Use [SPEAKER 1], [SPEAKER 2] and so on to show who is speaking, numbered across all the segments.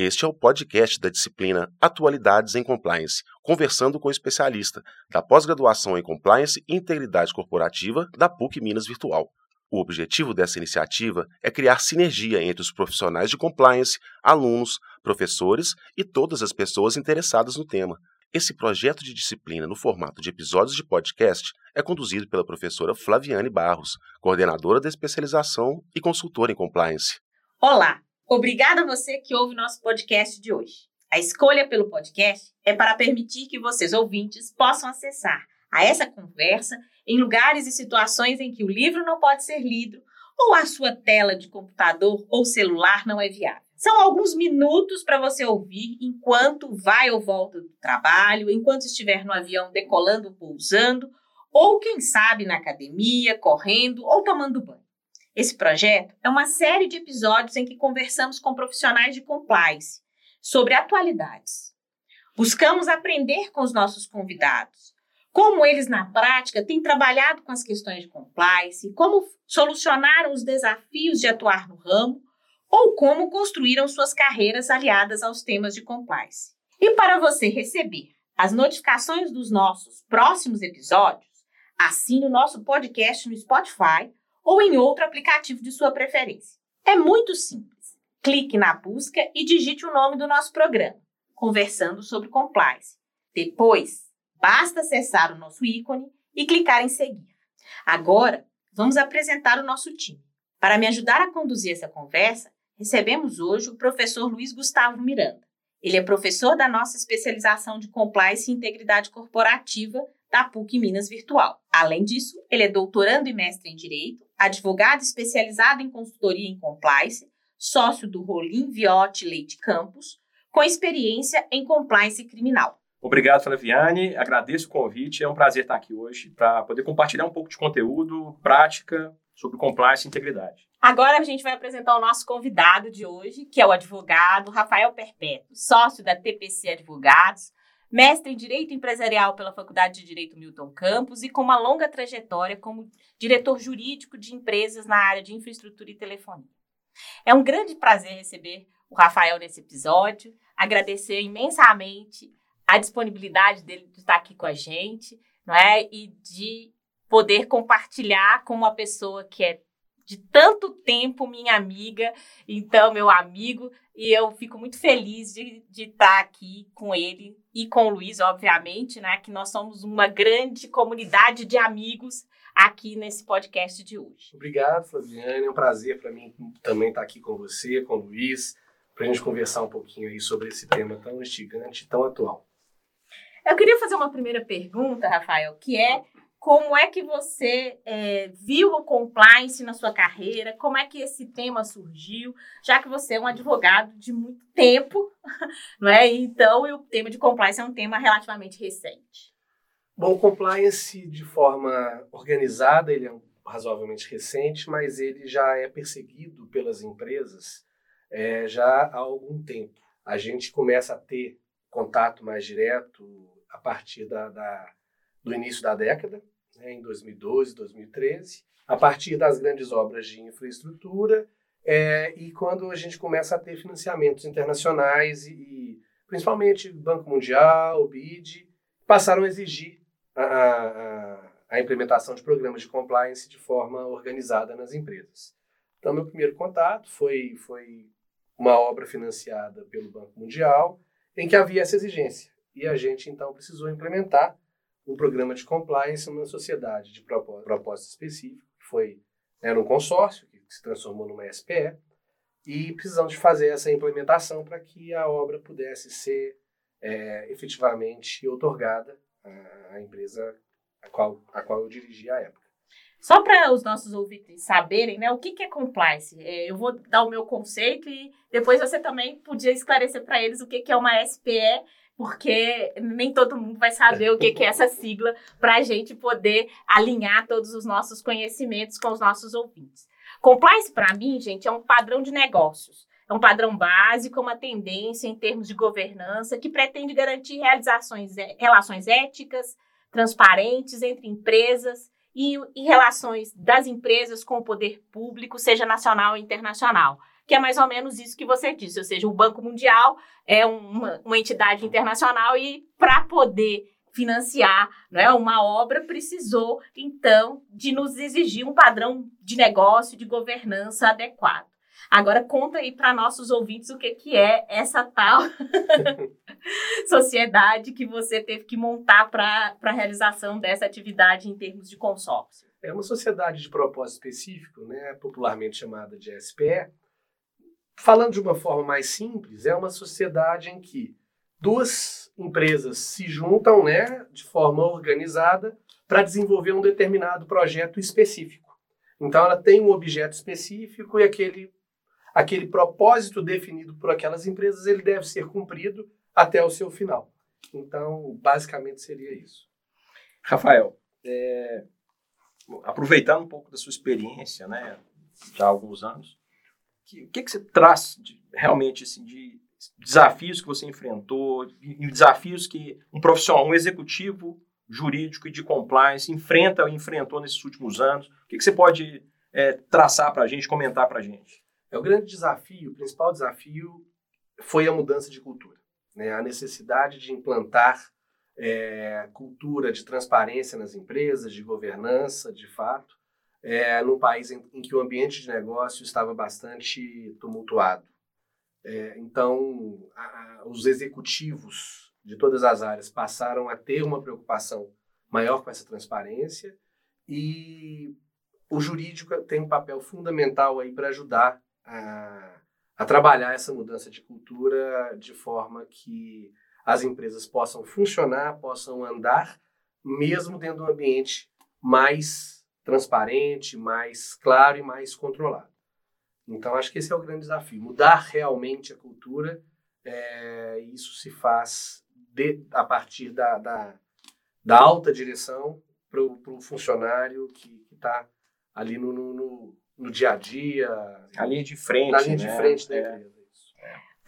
[SPEAKER 1] Este é o podcast da disciplina Atualidades em Compliance, conversando com o especialista da pós-graduação em Compliance e Integridade Corporativa da PUC Minas Virtual. O objetivo dessa iniciativa é criar sinergia entre os profissionais de compliance, alunos, professores e todas as pessoas interessadas no tema. Esse projeto de disciplina no formato de episódios de podcast é conduzido pela professora Flaviane Barros, coordenadora da especialização e consultora em compliance.
[SPEAKER 2] Olá, Obrigada a você que ouve nosso podcast de hoje. A escolha pelo podcast é para permitir que vocês, ouvintes, possam acessar a essa conversa em lugares e situações em que o livro não pode ser lido ou a sua tela de computador ou celular não é viável. São alguns minutos para você ouvir enquanto vai ou volta do trabalho, enquanto estiver no avião decolando ou pousando, ou quem sabe na academia, correndo ou tomando banho. Esse projeto é uma série de episódios em que conversamos com profissionais de compliance sobre atualidades. Buscamos aprender com os nossos convidados, como eles na prática têm trabalhado com as questões de compliance, como solucionaram os desafios de atuar no ramo ou como construíram suas carreiras aliadas aos temas de compliance. E para você receber as notificações dos nossos próximos episódios, assine o nosso podcast no Spotify ou em outro aplicativo de sua preferência. É muito simples. Clique na busca e digite o nome do nosso programa, Conversando sobre Compliance. Depois, basta acessar o nosso ícone e clicar em seguir. Agora, vamos apresentar o nosso time. Para me ajudar a conduzir essa conversa, recebemos hoje o professor Luiz Gustavo Miranda. Ele é professor da nossa especialização de Compliance e Integridade Corporativa da PUC Minas Virtual. Além disso, ele é doutorando e mestre em Direito, advogado especializado em consultoria em compliance, sócio do Rolim Viotti Leite Campos, com experiência em compliance criminal.
[SPEAKER 3] Obrigado, Flaviane. Agradeço o convite. É um prazer estar aqui hoje para poder compartilhar um pouco de conteúdo, prática sobre compliance e integridade.
[SPEAKER 2] Agora a gente vai apresentar o nosso convidado de hoje, que é o advogado Rafael Perpétuo, sócio da TPC Advogados, mestre em Direito Empresarial pela Faculdade de Direito Milton Campos e com uma longa trajetória como diretor jurídico de empresas na área de infraestrutura e telefonia. É um grande prazer receber o Rafael nesse episódio, agradecer imensamente a disponibilidade dele de estar aqui com a gente, não é? E de poder compartilhar com uma pessoa que é de tanto tempo minha amiga, então meu amigo, e eu fico muito feliz de, de estar aqui com ele e com o Luiz, obviamente, né? Que nós somos uma grande comunidade de amigos aqui nesse podcast de hoje.
[SPEAKER 3] Obrigado, Flaviane. É um prazer para mim também estar aqui com você, com o Luiz, para a gente conversar um pouquinho aí sobre esse tema tão instigante, tão atual.
[SPEAKER 2] Eu queria fazer uma primeira pergunta, Rafael, que é como é que você é, viu o compliance na sua carreira? Como é que esse tema surgiu? Já que você é um advogado de muito tempo, não é? Então, o tema de compliance é um tema relativamente recente.
[SPEAKER 3] Bom, o compliance de forma organizada, ele é razoavelmente recente, mas ele já é perseguido pelas empresas é, já há algum tempo. A gente começa a ter contato mais direto a partir da, da do início da década, né, em 2012, 2013, a partir das grandes obras de infraestrutura é, e quando a gente começa a ter financiamentos internacionais e, e principalmente Banco Mundial, BID, passaram a exigir a, a, a, implementação de programas de compliance de forma organizada nas empresas. Então, meu primeiro contato foi, foi uma obra financiada pelo Banco Mundial em que havia essa exigência. E a gente, então, precisou implementar um programa de compliance numa sociedade de propósito, propósito específico, que foi, era um consórcio, que se transformou numa SPE, e precisamos fazer essa implementação para que a obra pudesse ser é, efetivamente otorgada à, à empresa a qual, a qual eu dirigi à época.
[SPEAKER 2] Só para os nossos ouvintes saberem, né, o que, que é compliance? É, eu vou dar o meu conceito e depois você também podia esclarecer para eles o que, que é uma SPE porque nem todo mundo vai saber o que, que é essa sigla para a gente poder alinhar todos os nossos conhecimentos com os nossos ouvintes. Compliance, para mim, gente, é um padrão de negócios. É um padrão básico, uma tendência em termos de governança que pretende garantir realizações, é, relações éticas, transparentes entre empresas e, e relações das empresas com o poder público, seja nacional ou internacional que é mais ou menos isso que você disse, ou seja, o Banco Mundial é uma, uma entidade internacional e para poder financiar é uma obra, precisou, então, de nos exigir um padrão de negócio, de governança adequado. Agora, conta aí para nossos ouvintes o que, que é essa tal sociedade que você teve que montar para a realização dessa atividade em termos de consórcio.
[SPEAKER 3] É uma sociedade de propósito específico, né, popularmente chamada de SPE. Falando de uma forma mais simples, é uma sociedade em que duas empresas se juntam né, de forma organizada para desenvolver um determinado projeto específico. Então, ela tem um objeto específico e aquele, aquele propósito definido por aquelas empresas ele deve ser cumprido até o seu final. Então, basicamente seria isso.
[SPEAKER 4] Rafael, é, aproveitando um pouco da sua experiência, né, já há alguns anos, que, o que, que você traz de, realmente assim, de desafios que você enfrentou, desafios que um profissional, um executivo jurídico e de compliance enfrenta e enfrentou nesses últimos anos? O que, que você pode é, traçar para a gente, comentar para a gente?
[SPEAKER 3] É o grande desafio, o principal desafio foi a mudança de cultura, né? a necessidade de implantar é, cultura de transparência nas empresas, de governança, de fato, é, num país em, em que o ambiente de negócio estava bastante tumultuado. É, então, a, os executivos de todas as áreas passaram a ter uma preocupação maior com essa transparência e o jurídico tem um papel fundamental aí para ajudar a, a trabalhar essa mudança de cultura de forma que as empresas possam funcionar, possam andar, mesmo dentro de um ambiente mais transparente, mais claro e mais controlado. Então, acho que esse é o grande desafio. Mudar realmente a cultura, é, isso se faz de, a partir da, da, da alta direção para o funcionário que está ali no, no, no, dia a dia.
[SPEAKER 4] A linha de frente.
[SPEAKER 3] Na linha
[SPEAKER 4] né?
[SPEAKER 3] de frente da é. empresa.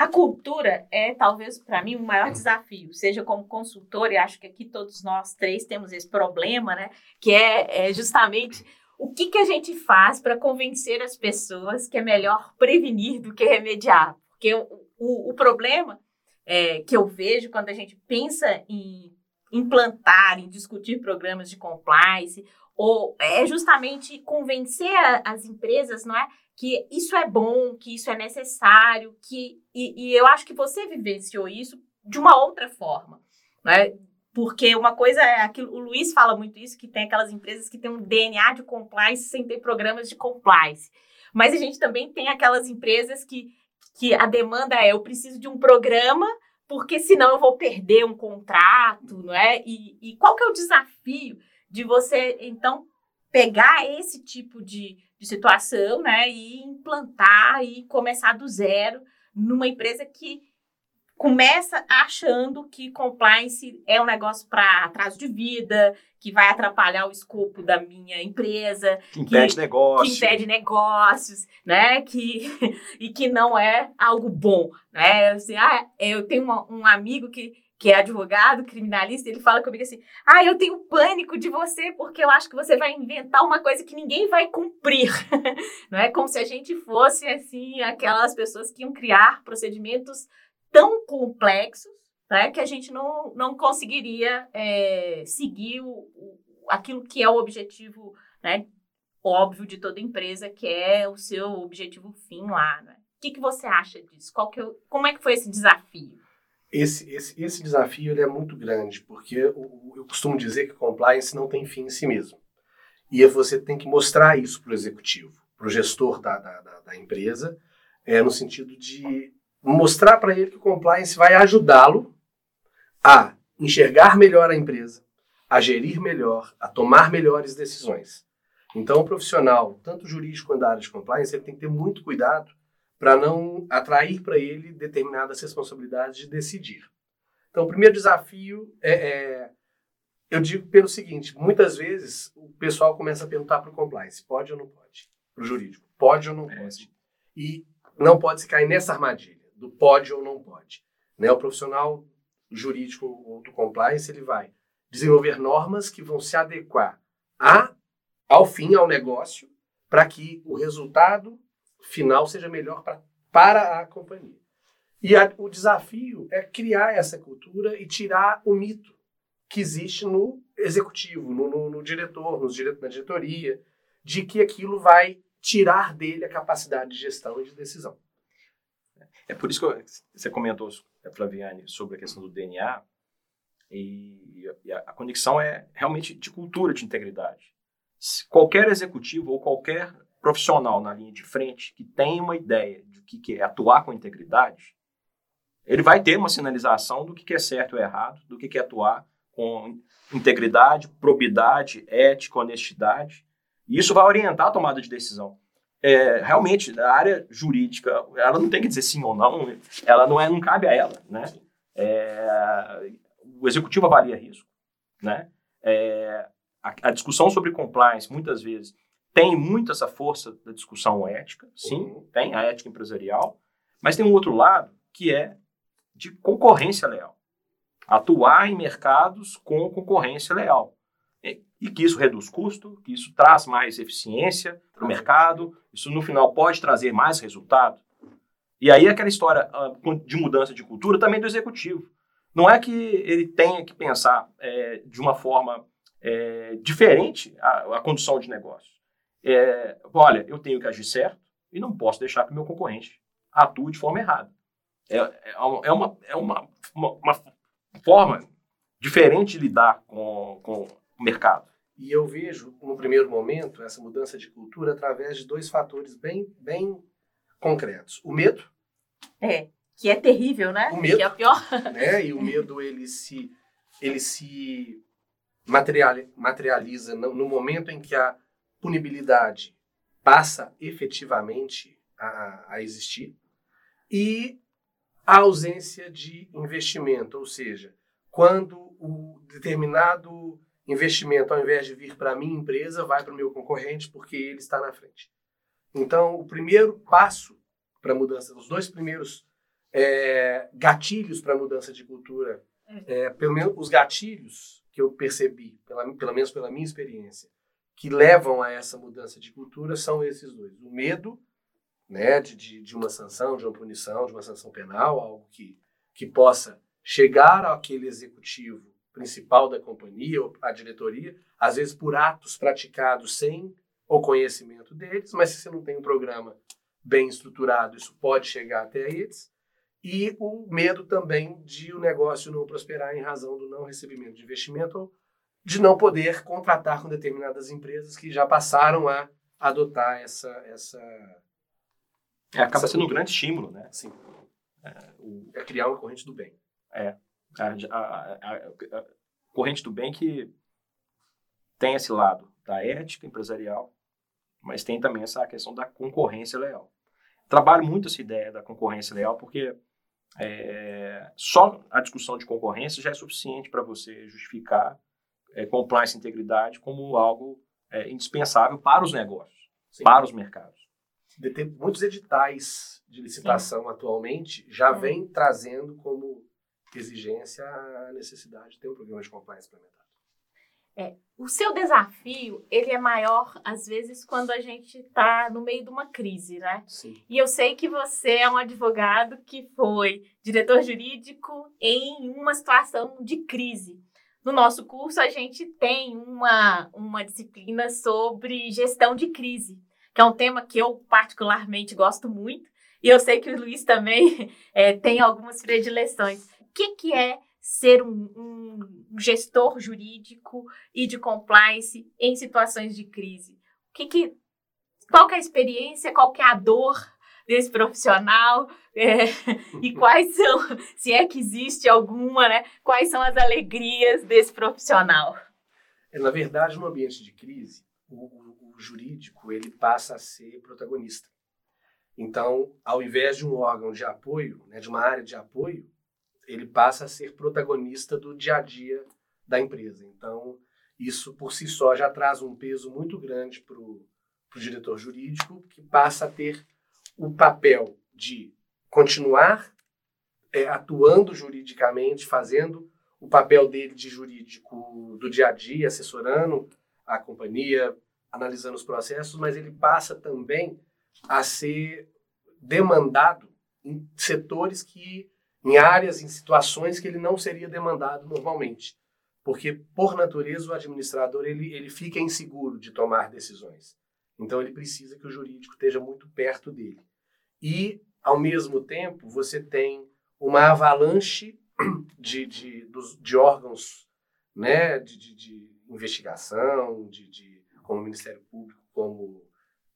[SPEAKER 2] A cultura é, talvez, para mim, o maior desafio, seja como consultor, e acho que aqui todos nós três temos esse problema, né? Que é, é justamente o que, que a gente faz para convencer as pessoas que é melhor prevenir do que remediar? Porque o, o, o problema é, que eu vejo quando a gente pensa em implantar, em discutir programas de compliance, ou é justamente convencer a, as empresas, não é? Que isso é bom, que isso é necessário, que e, e eu acho que você vivenciou isso de uma outra forma, né? Porque uma coisa é aquilo, o Luiz fala muito isso, que tem aquelas empresas que têm um DNA de compliance sem ter programas de compliance. Mas a gente também tem aquelas empresas que, que a demanda é eu preciso de um programa, porque senão eu vou perder um contrato, não é? E, e qual que é o desafio de você, então, pegar esse tipo de, de situação, né, e implantar e começar do zero numa empresa que começa achando que compliance é um negócio para atraso de vida, que vai atrapalhar o escopo da minha empresa,
[SPEAKER 4] que impede
[SPEAKER 2] que,
[SPEAKER 4] negócios,
[SPEAKER 2] que impede negócios, né? Que e que não é algo bom, né? Assim, ah, eu tenho uma, um amigo que que é advogado, criminalista, ele fala comigo assim: "Ah, eu tenho pânico de você porque eu acho que você vai inventar uma coisa que ninguém vai cumprir". não é como se a gente fosse assim aquelas pessoas que iam criar procedimentos tão complexos né, que a gente não, não conseguiria é, seguir o, o, aquilo que é o objetivo né, óbvio de toda empresa, que é o seu objetivo fim lá. Né? O que, que você acha disso? Qual que eu, como é que foi esse desafio?
[SPEAKER 3] Esse, esse, esse desafio ele é muito grande, porque eu, eu costumo dizer que compliance não tem fim em si mesmo. E você tem que mostrar isso para o executivo, para o gestor da, da, da, da empresa, é, no sentido de mostrar para ele que o compliance vai ajudá-lo a enxergar melhor a empresa, a gerir melhor, a tomar melhores decisões. Então, o profissional, tanto jurídico quanto da área de compliance, ele tem que ter muito cuidado para não atrair para ele determinadas responsabilidades de decidir. Então, o primeiro desafio é, é, eu digo pelo seguinte: muitas vezes o pessoal começa a perguntar para o compliance, pode ou não pode? Para o jurídico, pode ou não pode? E não pode se cair nessa armadilha do pode ou não pode. Né? O profissional jurídico ou do compliance ele vai desenvolver normas que vão se adequar a, ao fim, ao negócio, para que o resultado final seja melhor para para a companhia. E a, o desafio é criar essa cultura e tirar o mito que existe no executivo, no, no, no diretor, nos dire, na diretoria, de que aquilo vai tirar dele a capacidade de gestão e de decisão.
[SPEAKER 4] É por isso que você comentou, Flaviane, sobre a questão do DNA, e, a, a conexão é realmente de cultura de integridade. Se qualquer executivo ou qualquer profissional na linha de frente que tem uma ideia de o que é atuar com integridade, ele vai ter uma sinalização do que é certo ou errado, do que é atuar com integridade, probidade, ética, honestidade. E isso vai orientar a tomada de decisão. É, realmente, a área jurídica, ela não tem que dizer sim ou não, ela não, é, não cabe a ela. Né? É, o executivo avalia risco. Né? É, a, a, discussão sobre compliance, muitas vezes, tem muito essa força da discussão ética, sim, uhum. tem a ética empresarial, mas tem um outro lado que é de concorrência leal. Atuar em mercados com concorrência leal. E, e que isso reduz custo, que isso traz mais eficiência para o mercado, isso no final pode trazer mais resultado. E aí aquela história uh, de mudança de cultura também do executivo. Não é que ele tenha que pensar é, de uma forma é, diferente a, a, condução de negócio. É, olha, eu tenho que agir certo e não posso deixar que o meu concorrente atue de forma errada. É, é, é, uma, é uma, uma, uma, forma diferente de lidar com, com o mercado.
[SPEAKER 3] E eu vejo, no primeiro momento, essa mudança de cultura através de dois fatores bem, bem concretos. O medo.
[SPEAKER 2] É, que é terrível, né?
[SPEAKER 3] O medo.
[SPEAKER 2] Que é o pior.
[SPEAKER 3] Né? E o medo, ele se, ele se materializa no momento em que a punibilidade passa efetivamente a, a existir. E a ausência de investimento, ou seja, quando o determinado investimento, ao invés de vir para a minha empresa, vai para o meu concorrente porque ele está na frente. Então, o primeiro passo para a mudança, os dois primeiros é, gatilhos para a mudança de cultura, é. é, pelo menos os gatilhos que eu percebi, pela, pelo menos pela minha experiência, que levam a essa mudança de cultura são esses dois: o medo né, de, de uma sanção, de uma punição, de uma sanção penal, algo que, que possa chegar àquele executivo principal da companhia, ou a diretoria, às vezes por atos praticados sem o conhecimento deles, mas se você não tem um programa bem estruturado, isso pode chegar até eles. E o medo também de o negócio não prosperar em razão do não recebimento de investimento ou de não poder contratar com determinadas empresas que já passaram a adotar essa, essa
[SPEAKER 4] é, acaba sendo um grande estímulo, né?
[SPEAKER 3] Sim. É, o, é criar uma corrente do bem.
[SPEAKER 4] É. A, a, a, a, corrente do bem que tem esse lado da ética empresarial, mas tem também essa questão da concorrência leal. Trabalho muito essa ideia da concorrência leal porque é, só a discussão de concorrência já é suficiente para você justificar é, compliance e integridade como algo é, indispensável para os negócios, Sim. para os mercados
[SPEAKER 3] muitos editais de licitação Sim. atualmente já é. vem trazendo como exigência a necessidade de ter um programa de compliance implementado.
[SPEAKER 2] É, o seu desafio, ele é maior, às vezes, quando a gente está no meio de uma crise, né?
[SPEAKER 3] Sim.
[SPEAKER 2] E eu sei que você é um advogado que foi diretor jurídico em uma situação de crise. No nosso curso, a gente tem uma, uma disciplina sobre gestão de crise que é um tema que eu particularmente gosto muito, e eu sei que o Luiz também é, tem algumas predileções. O que, que é ser um, um, gestor jurídico e de compliance em situações de crise? O que, que qual que é a experiência, qual que é a dor desse profissional é, e quais são, se é que existe alguma, né? Quais são as alegrias desse profissional?
[SPEAKER 3] É, na verdade, no ambiente de crise, o, jurídico ele passa a ser protagonista. Então, ao invés de um órgão de apoio, né, de uma área de apoio, ele passa a ser protagonista do dia a dia da empresa. Então, isso por si só já traz um peso muito grande para o diretor jurídico, que passa a ter o papel de continuar é, atuando juridicamente, fazendo o papel dele de jurídico do dia a dia, assessorando a companhia, analisando os processos, mas ele passa também a ser demandado em setores que, em áreas, em situações que ele não seria demandado normalmente. Porque, por natureza, o administrador ele, ele fica inseguro de tomar decisões. Então, ele precisa que o jurídico esteja muito perto dele. E, ao mesmo tempo, você tem uma avalanche de, de, dos, de órgãos né, de, de, de investigação, de, de, como Ministério Público, como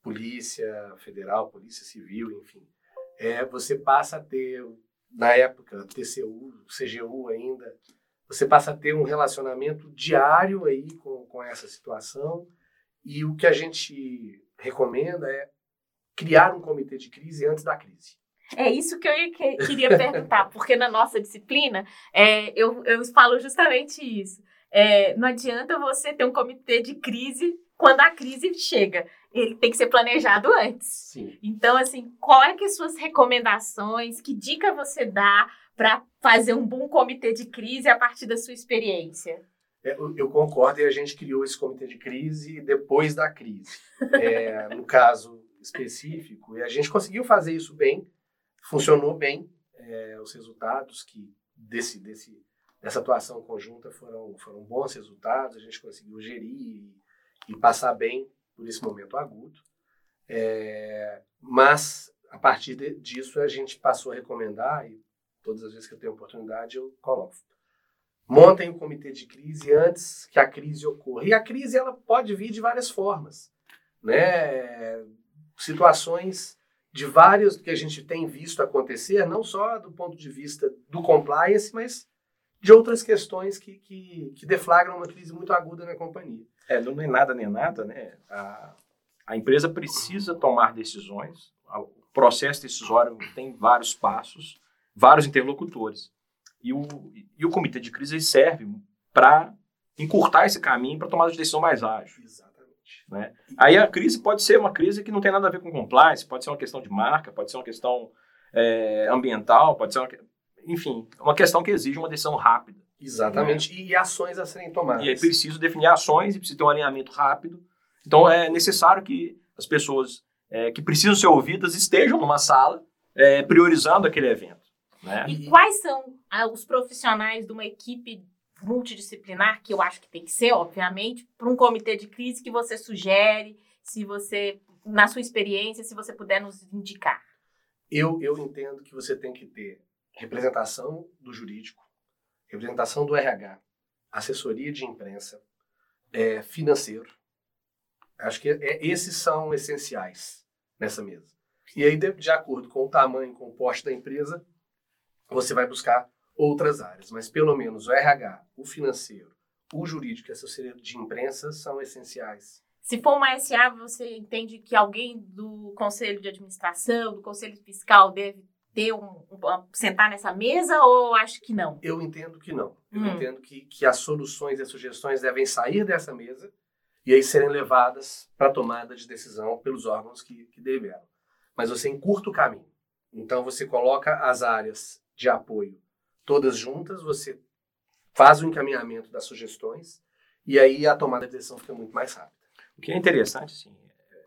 [SPEAKER 3] Polícia Federal, Polícia Civil, enfim. É, você passa a ter, na época, TCU, CGU ainda, você passa a ter um relacionamento diário aí com, com essa situação e o que a gente recomenda é criar um comitê de crise antes da crise.
[SPEAKER 2] É isso que eu que, queria perguntar, porque na nossa disciplina é, eu, eu falo justamente isso. É, não adianta você ter um comitê de crise quando a crise chega. Ele tem que ser planejado antes.
[SPEAKER 3] Sim.
[SPEAKER 2] Então, assim, qual é que suas recomendações, que dica você dá para fazer um bom comitê de crise a partir da sua experiência?
[SPEAKER 3] É, eu concordo e a gente criou esse comitê de crise depois da crise. É, no caso específico, e a gente conseguiu fazer isso bem, funcionou bem. É, os resultados que desse, desse, dessa atuação conjunta foram, foram bons resultados, a gente conseguiu gerir e, e passar bem por esse momento agudo. É, mas, a partir de, disso, a gente passou a recomendar, e todas as vezes que eu tenho oportunidade, eu coloco. Montem o um comitê de crise antes que a crise ocorra. E a crise ela pode vir de várias formas. Né? Situações de vários que a gente tem visto acontecer, não só do ponto de vista do compliance, mas de outras questões que, que, que deflagram uma crise muito aguda na companhia.
[SPEAKER 4] É, não é nada nem nada, né? A, a empresa precisa tomar decisões, o processo decisório tem vários passos, vários interlocutores. E o, e o comitê de crise serve para encurtar esse caminho para tomar de decisão mais ágil.
[SPEAKER 3] Exato.
[SPEAKER 4] Né? Aí a crise pode ser uma crise que não tem nada a ver com compliance, pode ser uma questão de marca, pode ser uma questão é, ambiental, pode ser uma, enfim, uma questão que exige uma decisão rápida.
[SPEAKER 3] Exatamente, né? e ações a serem tomadas.
[SPEAKER 4] E é preciso definir ações e precisa ter um alinhamento rápido. Então é necessário que as pessoas é, que precisam ser ouvidas estejam numa sala é, priorizando aquele evento. Né?
[SPEAKER 2] E quais são ah, os profissionais de uma equipe multidisciplinar, que eu acho que tem que ser, obviamente, para um comitê de crise que você sugere, se você, na sua experiência, se você puder nos indicar?
[SPEAKER 3] Eu, eu entendo que você tem que ter representação do jurídico, representação do RH, assessoria de imprensa, é, financeiro. Acho que é, esses são essenciais nessa mesa. E aí, de, de acordo com o tamanho, com o porte da empresa, você vai buscar outras áreas, mas pelo menos o RH, o financeiro, o jurídico e a assessoria de imprensa são essenciais.
[SPEAKER 2] Se for uma SA, você entende que alguém do conselho de administração, do conselho fiscal deve ter um, um, sentar nessa mesa ou acho que não?
[SPEAKER 3] Eu entendo que não. Eu hum. entendo que, que as soluções e as sugestões devem sair dessa mesa e aí serem levadas para a tomada de decisão pelos órgãos que, que deveram. Mas você encurta o caminho. Então você coloca as áreas de apoio todas juntas, você faz o encaminhamento das sugestões e aí a tomada de decisão fica muito mais rápida.
[SPEAKER 4] O que é interessante, assim, é,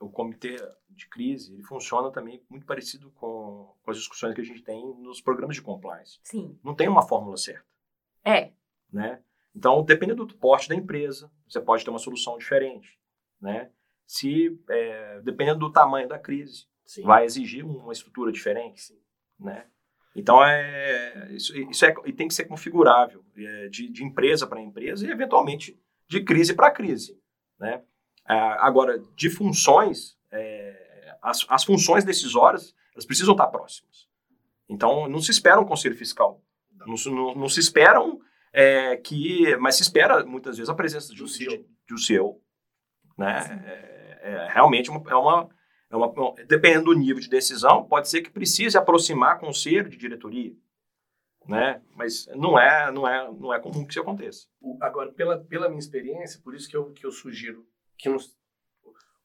[SPEAKER 4] o comitê de crise ele funciona também muito parecido com, com as discussões que a gente tem nos programas de compliance.
[SPEAKER 2] Sim.
[SPEAKER 4] Não tem uma fórmula certa.
[SPEAKER 2] É.
[SPEAKER 4] Né? Então, dependendo do porte da empresa, você pode ter uma solução diferente. Né? Se, é, dependendo do tamanho da crise, Sim. vai exigir uma estrutura diferente. Sim. Né? Então, é, isso, isso é, e tem que ser configurável, é, de, de, empresa para empresa e, eventualmente, de crise para crise. Né? É, agora, de funções, é, as, as funções decisórias, elas precisam estar próximas. Então, não se espera um conselho fiscal. Não, não, não se esperam é, que... Mas se espera, muitas vezes, a presença de um CEO. De um CEO né? É, é, realmente uma, é uma é uma, dependendo do nível de decisão, pode ser que precise aproximar conselho de diretoria, né? Mas não é, não é, não é comum que isso aconteça.
[SPEAKER 3] Agora, pela, pela minha experiência, por isso que eu, que eu sugiro que nos,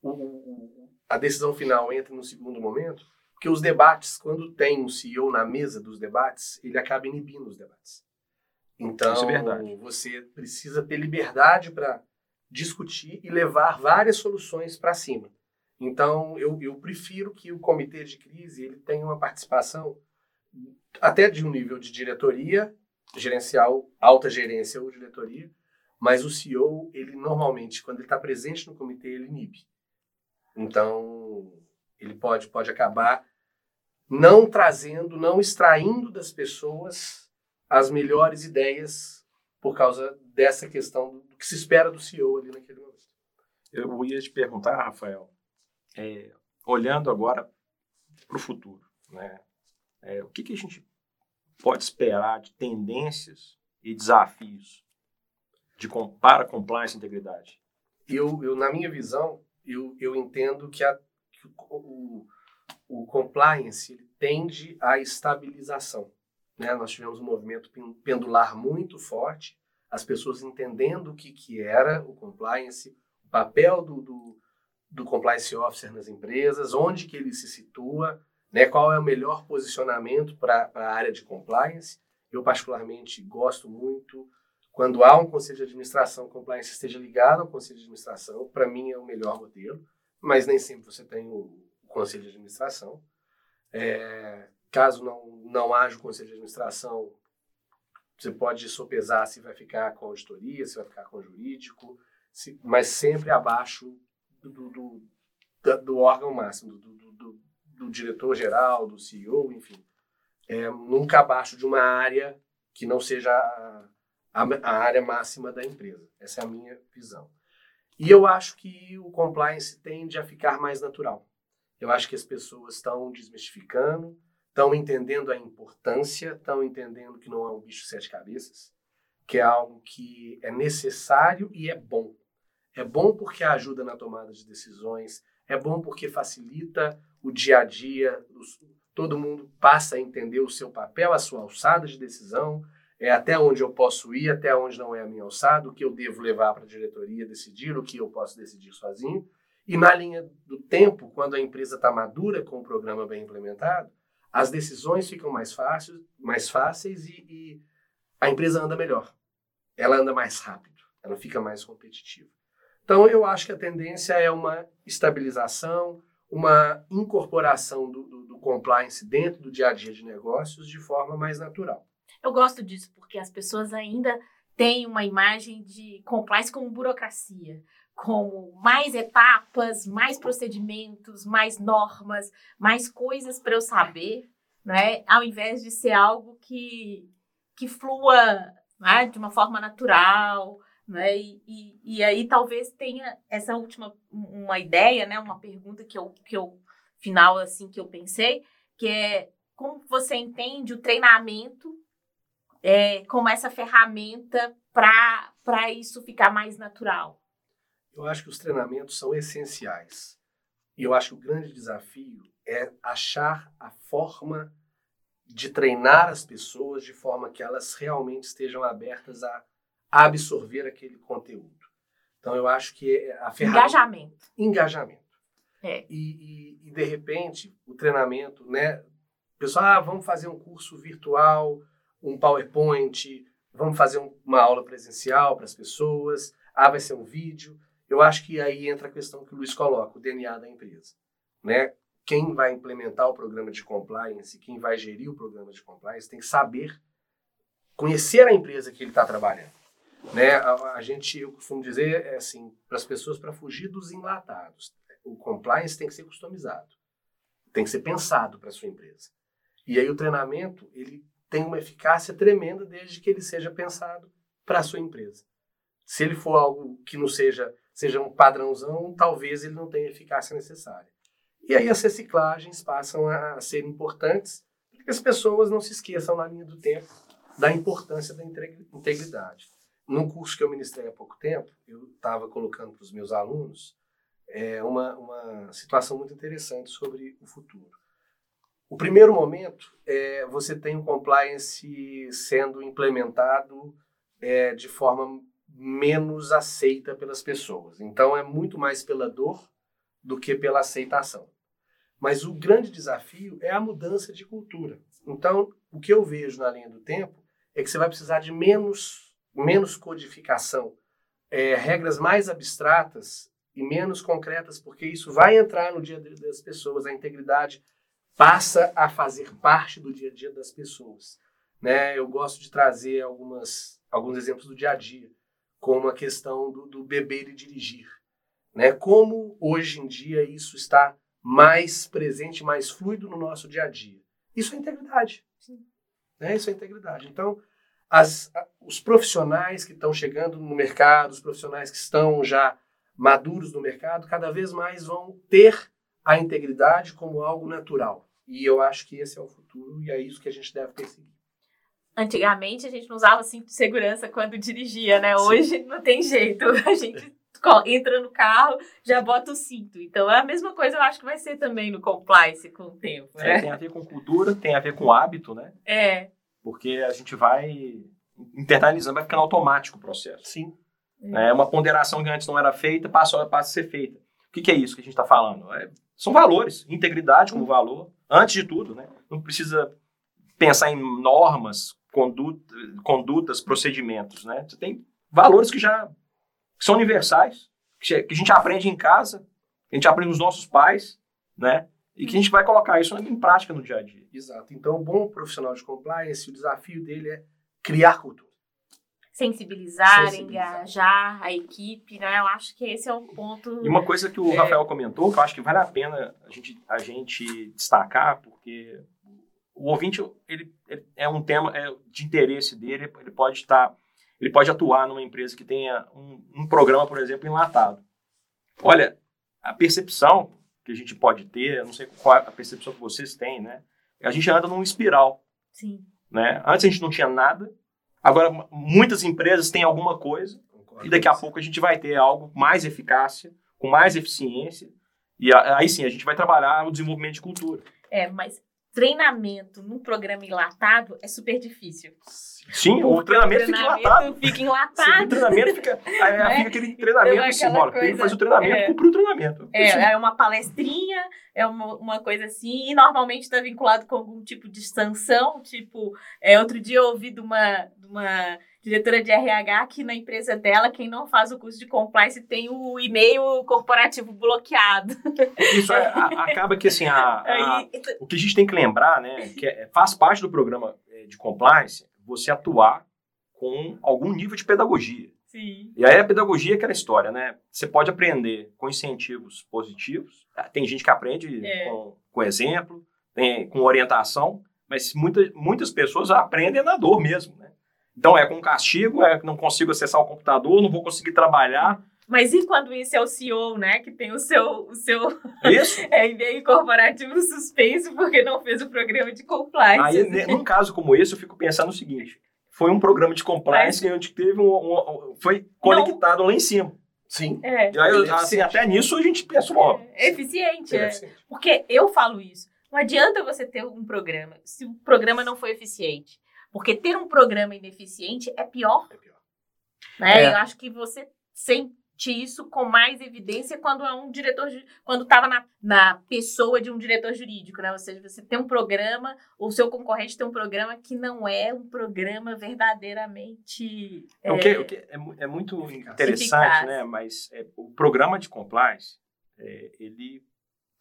[SPEAKER 3] o, a decisão final entre no segundo momento, porque os debates, quando tem um CEO na mesa dos debates, ele acaba inibindo os debates. Então,
[SPEAKER 4] é
[SPEAKER 3] você precisa ter liberdade para discutir e levar várias soluções para cima. Então, eu, eu prefiro que o comitê de crise ele tenha uma participação até de um nível de diretoria, gerencial, alta gerência ou diretoria, mas o CEO, ele normalmente, quando ele está presente no comitê, ele inibe. Então, ele pode, pode acabar não trazendo, não extraindo das pessoas as melhores ideias por causa dessa questão do que se espera do CEO ali naquele momento.
[SPEAKER 4] Eu ia te perguntar, Rafael, é, olhando agora para o futuro, né? É, o que, que a gente pode esperar de tendências e desafios de para compliance e integridade?
[SPEAKER 3] Eu, eu, na minha visão, eu, eu entendo que, a, que o, o, compliance ele tende à estabilização. Né? Nós tivemos um movimento pendular muito forte, as pessoas entendendo o que, que era o compliance, o papel do, do, do compliance officer nas empresas, onde que ele se situa, né? qual é o melhor posicionamento para a área de compliance. Eu, particularmente, gosto muito quando há um conselho de administração, compliance esteja ligado ao conselho de administração. Para mim, é o melhor modelo, mas nem sempre você tem o, conselho de administração. É, caso não, não haja o conselho de administração, você pode sopesar se vai ficar com auditoria, se vai ficar com jurídico, se, mas sempre abaixo do, do, do, órgão máximo, do, do, do diretor-geral, do CEO, enfim. É, nunca abaixo de uma área que não seja a, a, a, área máxima da empresa. Essa é a minha visão. E eu acho que o compliance tende a ficar mais natural. Eu acho que as pessoas estão desmistificando, estão entendendo a importância, estão entendendo que não é um bicho de sete cabeças, que é algo que é necessário e é bom. É bom porque ajuda na tomada de decisões, é bom porque facilita o dia a dia, todo mundo passa a entender o seu papel, a sua alçada de decisão, é até onde eu posso ir, até onde não é a minha alçada, o que eu devo levar para a diretoria decidir, o que eu posso decidir sozinho. E na linha do tempo, quando a empresa está madura com o programa bem implementado, as decisões ficam mais fáceis, mais fáceis e, e a empresa anda melhor. Ela anda mais rápido, ela fica mais competitiva. Então, eu acho que a tendência é uma estabilização, uma incorporação do, do, do, compliance dentro do dia a dia de negócios de forma mais natural.
[SPEAKER 2] Eu gosto disso, porque as pessoas ainda têm uma imagem de compliance como burocracia, como mais etapas, mais procedimentos, mais normas, mais coisas para eu saber, né? ao invés de ser algo que, que flua né? de uma forma natural, né? E, e, e, aí talvez tenha essa última uma ideia, né? Uma pergunta que eu, que eu final assim que eu pensei, que é como você entende o treinamento é, como essa ferramenta para isso ficar mais natural?
[SPEAKER 3] Eu acho que os treinamentos são essenciais. E eu acho que o grande desafio é achar a forma de treinar as pessoas de forma que elas realmente estejam abertas a absorver aquele conteúdo. Então, eu acho que a ferramenta...
[SPEAKER 2] Engajamento.
[SPEAKER 3] Engajamento.
[SPEAKER 2] É.
[SPEAKER 3] E, e, e, de repente, o treinamento, né? Pessoal, ah, vamos fazer um curso virtual, um PowerPoint, vamos fazer um, uma aula presencial para as pessoas, ah, vai ser um vídeo. Eu acho que aí entra a questão que o Luiz coloca, o DNA da empresa. Né? Quem vai implementar o programa de compliance, quem vai gerir o programa de compliance, tem que saber conhecer a empresa que ele está trabalhando. Né? A, a, gente, eu costumo dizer, é assim, para as pessoas, para fugir dos enlatados. O compliance tem que ser customizado, tem que ser pensado para a sua empresa. E aí o treinamento, ele tem uma eficácia tremenda desde que ele seja pensado para a sua empresa. Se ele for algo que não seja, seja um padrãozão, talvez ele não tenha eficácia necessária. E aí as reciclagens passam a ser importantes, para que as pessoas não se esqueçam na linha do tempo da importância da integridade. Num curso que eu ministrei há pouco tempo, eu estava colocando para os meus alunos é, uma, uma situação muito interessante sobre o futuro. O primeiro momento é você tem o compliance sendo implementado é, de forma menos aceita pelas pessoas. Então é muito mais pela dor do que pela aceitação. Mas o grande desafio é a mudança de cultura. Então, o que eu vejo na linha do tempo é que você vai precisar de menos menos codificação, é, regras mais abstratas e menos concretas, porque isso vai entrar no dia a dia das pessoas. A integridade passa a fazer parte do dia a dia das pessoas. Né? Eu gosto de trazer algumas, alguns exemplos do dia a dia, como a questão do, do beber e dirigir. Né? Como hoje em dia isso está mais presente, mais fluido no nosso dia a dia. Isso é integridade. Né? Isso é integridade. Então, as, os profissionais que estão chegando no mercado, os profissionais que estão já maduros no mercado, cada vez mais vão ter a integridade como algo natural. E eu acho que esse é o futuro e é isso que a gente deve perseguir.
[SPEAKER 2] Antigamente a gente não usava cinto de segurança quando dirigia, né? Hoje Sim. não tem jeito. A gente entra no carro, já bota o cinto. Então é a mesma coisa, eu acho que vai ser também no compliance com o tempo. Né?
[SPEAKER 4] É, tem a ver com cultura, tem a ver com hábito, né?
[SPEAKER 2] É.
[SPEAKER 4] Porque a gente vai internalizando, vai ficando automático o processo.
[SPEAKER 3] Sim.
[SPEAKER 4] É uma ponderação que antes não era feita, passa, passa a ser feita. O que, que é isso que a gente está falando? É, são valores, integridade como valor, antes de tudo, né? Não precisa pensar em normas, conduta, condutas, procedimentos, né? Você tem valores que já são universais, que a gente aprende em casa, que a gente aprende com os nossos pais, né? E que a gente vai colocar isso em prática no dia a dia.
[SPEAKER 3] Exato. Então, o bom profissional de compliance, o desafio dele é criar cultura.
[SPEAKER 2] Sensibilizar, Sensibilizar, engajar a equipe, né? Eu acho que esse é o ponto.
[SPEAKER 4] E uma coisa que o é... Rafael comentou, que eu acho que vale a pena a gente, a gente destacar, porque o ouvinte ele, ele é um tema é, de interesse dele, ele pode estar, ele pode atuar numa empresa que tenha um, um programa, por exemplo, enlatado. Olha, a percepção que a gente pode ter, eu não sei qual é a percepção que vocês têm, né? A gente anda num espiral.
[SPEAKER 2] Sim.
[SPEAKER 4] Né? Antes a gente não tinha nada, agora muitas empresas têm alguma coisa, Concordo e daqui a pouco a gente vai ter algo mais eficácia, com mais eficiência, e aí sim a gente vai trabalhar o desenvolvimento de cultura.
[SPEAKER 2] É, mas treinamento num programa enlatado é super difícil.
[SPEAKER 4] Sim, o treinamento,
[SPEAKER 2] fica
[SPEAKER 4] enlatado.
[SPEAKER 2] Fica enlatado.
[SPEAKER 4] o treinamento fica. Aí, né? fica aquele treinamento então, simbólico. Coisa, que fazer o treinamento, é, cumprir o treinamento.
[SPEAKER 2] É, é uma palestrinha, é uma, uma coisa assim, e normalmente está vinculado com algum tipo de sanção. Tipo, é, outro dia eu ouvi de uma, de uma diretora de RH que na empresa dela, quem não faz o curso de compliance tem o e-mail corporativo bloqueado.
[SPEAKER 4] Isso é, a, acaba que assim, a, a, o que a gente tem que lembrar, né, que é, faz parte do programa é, de compliance você atuar com algum nível de pedagogia.
[SPEAKER 2] Sim.
[SPEAKER 4] E aí a pedagogia é aquela história, né? Você pode aprender com incentivos positivos. Tem gente que aprende é. com, com exemplo, tem, com orientação, mas muita, muitas pessoas aprendem na dor mesmo, né? Então é com castigo, é que não consigo acessar o computador, não vou conseguir trabalhar.
[SPEAKER 2] Mas e quando isso é o CEO, né? Que tem o seu. O seu
[SPEAKER 4] isso?
[SPEAKER 2] é e-mail corporativo suspenso porque não fez o programa de compliance.
[SPEAKER 4] Aí, né, num caso como esse, eu fico pensando o seguinte: foi um programa de compliance Mas... onde teve um, um, foi conectado não. lá em cima.
[SPEAKER 3] Sim.
[SPEAKER 2] É.
[SPEAKER 4] E aí, assim, até nisso a gente pensa, ó.
[SPEAKER 2] É, eficiente, é. é. Porque eu falo isso. Não adianta você ter um programa se o programa não for eficiente. Porque ter um programa ineficiente é pior. É pior. Né? É. Eu acho que você sente isso com mais evidência quando é um diretor, quando estava na, na pessoa de um diretor jurídico, né? Ou seja, você tem um programa, o seu concorrente tem um programa que não é um programa verdadeiramente.
[SPEAKER 4] É, o que, é, o que é, é, muito interessante, eficaz. né? Mas é, o programa de compliance é, ele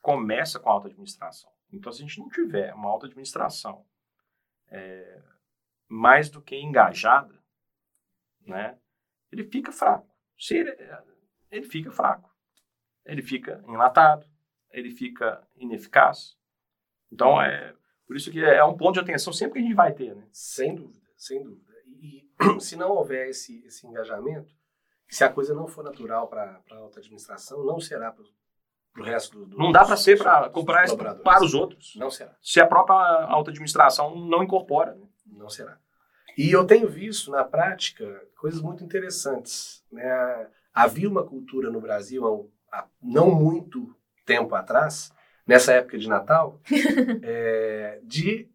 [SPEAKER 4] começa com a alta administração. Então, se a gente não tiver uma alta administração é, mais do que engajada, né, ele fica fraco. Se ele, ele fica fraco. Ele fica enlatado, ele fica ineficaz. Então, é por isso que é um ponto de atenção sempre que a gente vai ter. Né?
[SPEAKER 3] Sem dúvida, sem dúvida. E, e se não houver esse, esse engajamento, se a coisa não for natural para a alta administração, não será para o resto do, do,
[SPEAKER 4] Não dá para ser para comprar para os outros.
[SPEAKER 3] Não será.
[SPEAKER 4] Se a própria alta administração não incorpora. Né?
[SPEAKER 3] Não será. E eu tenho visto na prática coisas muito interessantes. Né? Havia uma cultura no Brasil há não muito tempo atrás, nessa época de Natal, é, de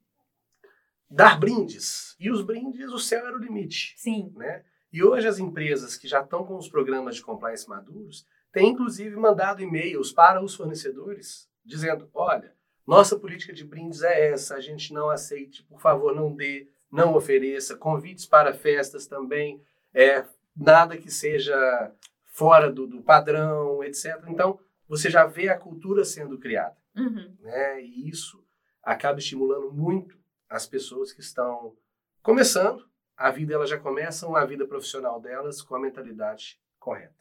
[SPEAKER 3] dar brindes. E os brindes, o céu era o limite.
[SPEAKER 2] Sim.
[SPEAKER 3] Né? E hoje as empresas que já estão com os programas de compliance maduros têm inclusive mandado e-mails para os fornecedores dizendo: olha, nossa política de brindes é essa, a gente não aceite, por favor, não dê não ofereça, convites para festas também, é, nada que seja fora do, do padrão, etc. Então, você já vê a cultura sendo criada.
[SPEAKER 2] Uhum.
[SPEAKER 3] Né? E isso acaba estimulando muito as pessoas que estão começando a vida, elas já começam a vida profissional delas com a mentalidade correta.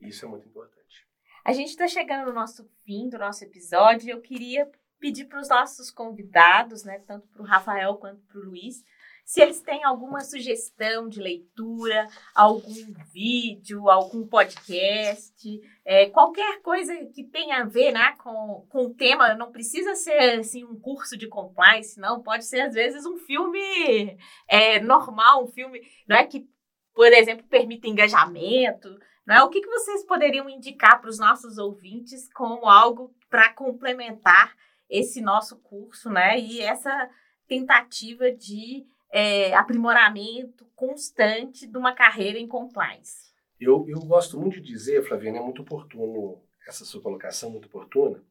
[SPEAKER 3] Isso é muito importante.
[SPEAKER 2] A gente está chegando no nosso fim do nosso episódio eu queria pedir para os nossos convidados, né, tanto para o Rafael quanto para o Luiz, se eles têm alguma sugestão de leitura, algum vídeo, algum podcast, é, qualquer coisa que tenha a ver né, com, com o tema, não precisa ser assim, um curso de compliance, não, pode ser às vezes um filme é, normal, um filme não é que, por exemplo, permita engajamento. Não é? O que, que vocês poderiam indicar para os nossos ouvintes como algo para complementar esse nosso curso, né? E essa tentativa de é, aprimoramento constante de uma carreira em compliance.
[SPEAKER 3] Eu, eu gosto muito de dizer, Flaviana, é muito oportuno essa sua colocação, muito oportuna,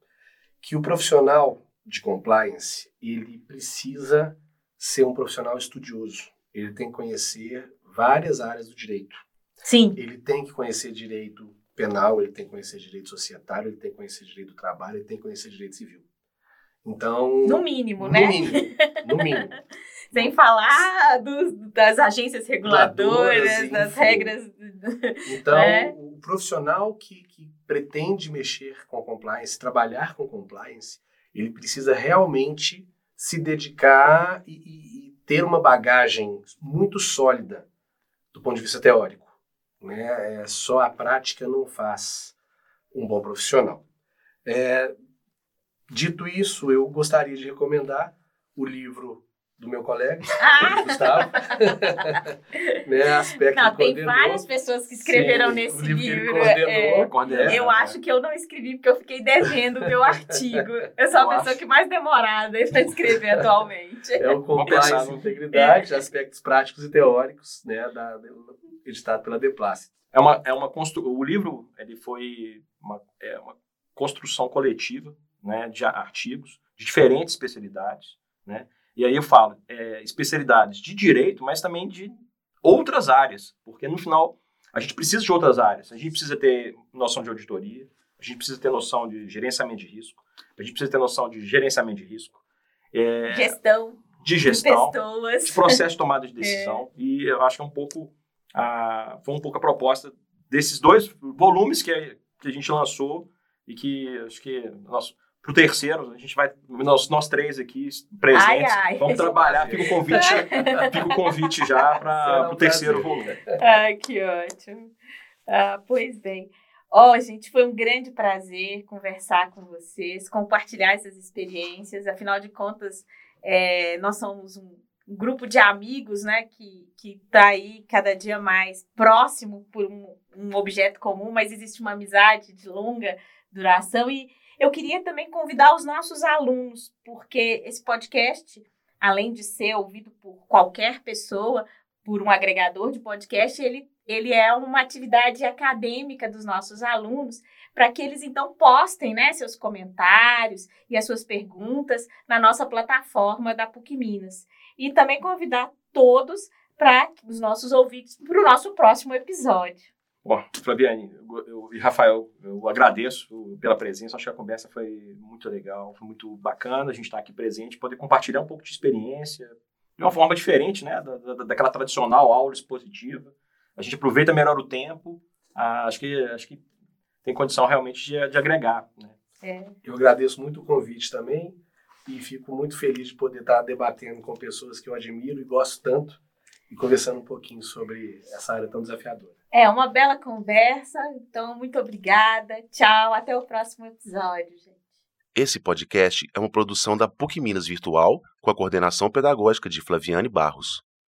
[SPEAKER 3] que o profissional de compliance, ele precisa ser um profissional estudioso. Ele tem que conhecer várias áreas do direito.
[SPEAKER 2] Sim.
[SPEAKER 3] Ele tem que conhecer direito penal, ele tem que conhecer direito societário, ele tem que conhecer direito do trabalho, ele tem que conhecer direito civil. Então.
[SPEAKER 2] No mínimo,
[SPEAKER 3] no
[SPEAKER 2] né?
[SPEAKER 3] Mínimo, no mínimo.
[SPEAKER 2] Sem falar dos, das agências reguladoras, das regras.
[SPEAKER 3] Então,
[SPEAKER 2] É.
[SPEAKER 3] o profissional que, que pretende mexer com compliance, trabalhar com compliance, ele precisa realmente se dedicar e, e- e ter uma bagagem muito sólida do ponto de vista teórico. Né? É, só a prática não faz um bom profissional. É, dito isso, eu gostaria de recomendar o livro do meu colega,
[SPEAKER 2] Ah,
[SPEAKER 3] Gustavo, né, Aspecto
[SPEAKER 2] não, tem várias pessoas que escreveram
[SPEAKER 3] Sim,
[SPEAKER 2] nesse
[SPEAKER 3] o livro que ele
[SPEAKER 2] livro.
[SPEAKER 3] coordenou.
[SPEAKER 2] é. Eu
[SPEAKER 4] né?
[SPEAKER 2] acho que eu não escrevi porque eu fiquei devendo o meu artigo. Eu sou a
[SPEAKER 4] Eu
[SPEAKER 2] pessoa
[SPEAKER 4] acho.
[SPEAKER 2] que mais demorada para escrever atualmente.
[SPEAKER 3] É o Compliance e Integridade, aspectos práticos e teóricos, né, da, editado pela Deplácida.
[SPEAKER 4] É uma, é uma constru... O livro ele foi uma, é uma construção coletiva né, de artigos de diferentes especialidades. Né? E aí eu falo é, especialidades de direito, mas também de outras áreas, porque no final a gente precisa de outras áreas. A gente precisa ter noção de auditoria, a gente precisa ter noção de gerenciamento de risco, a gente precisa ter noção de gerenciamento de risco, é,
[SPEAKER 2] Gestão
[SPEAKER 4] de
[SPEAKER 2] de
[SPEAKER 4] gestão,
[SPEAKER 2] pessoas.
[SPEAKER 4] de processo de tomada de decisão. E eu acho que é um pouco a, foi um pouco a proposta desses dois volumes que, a- que a gente lançou e que acho que nosso para o terceiro a gente vai nós, nós três aqui presentes
[SPEAKER 2] Ai, ai.
[SPEAKER 4] vamos trabalhar fica o convite fica o convite já para o terceiro volume
[SPEAKER 2] Ai, que ótimo. Ah, pois bem. Ó, gente, foi um grande prazer conversar com vocês, compartilhar essas experiências. Afinal de contas, é, nós somos um grupo de amigos, né, que que está aí cada dia mais próximo por um, um objeto comum, mas existe uma amizade de longa duração e eu queria também convidar os nossos alunos, porque esse podcast, além de ser ouvido por qualquer pessoa, por um agregador de podcast, ele, ele é uma atividade acadêmica dos nossos alunos, para que eles então postem né, seus comentários e as suas perguntas na nossa plataforma da PUC Minas. E também convidar todos para os nossos ouvintes para o nosso próximo episódio.
[SPEAKER 4] Bom, Flaviane eu, eu- e Rafael, eu agradeço pela presença. Acho que a conversa foi muito legal, foi muito bacana a gente estar aqui presente, poder compartilhar um pouco de experiência de uma forma diferente, né, da, da- daquela tradicional aula expositiva. A gente aproveita melhor o tempo. ah, acho que acho que tem condição realmente de, de agregar. Né?
[SPEAKER 3] Eu agradeço muito o convite também e fico muito feliz de poder estar debatendo com pessoas que eu admiro e gosto tanto e conversando um pouquinho sobre essa área tão desafiadora.
[SPEAKER 2] É uma bela conversa, então muito obrigada. Tchau, até o próximo episódio, gente.
[SPEAKER 1] Esse podcast é uma produção da PUC Minas Virtual com a coordenação pedagógica de Flaviane Barros.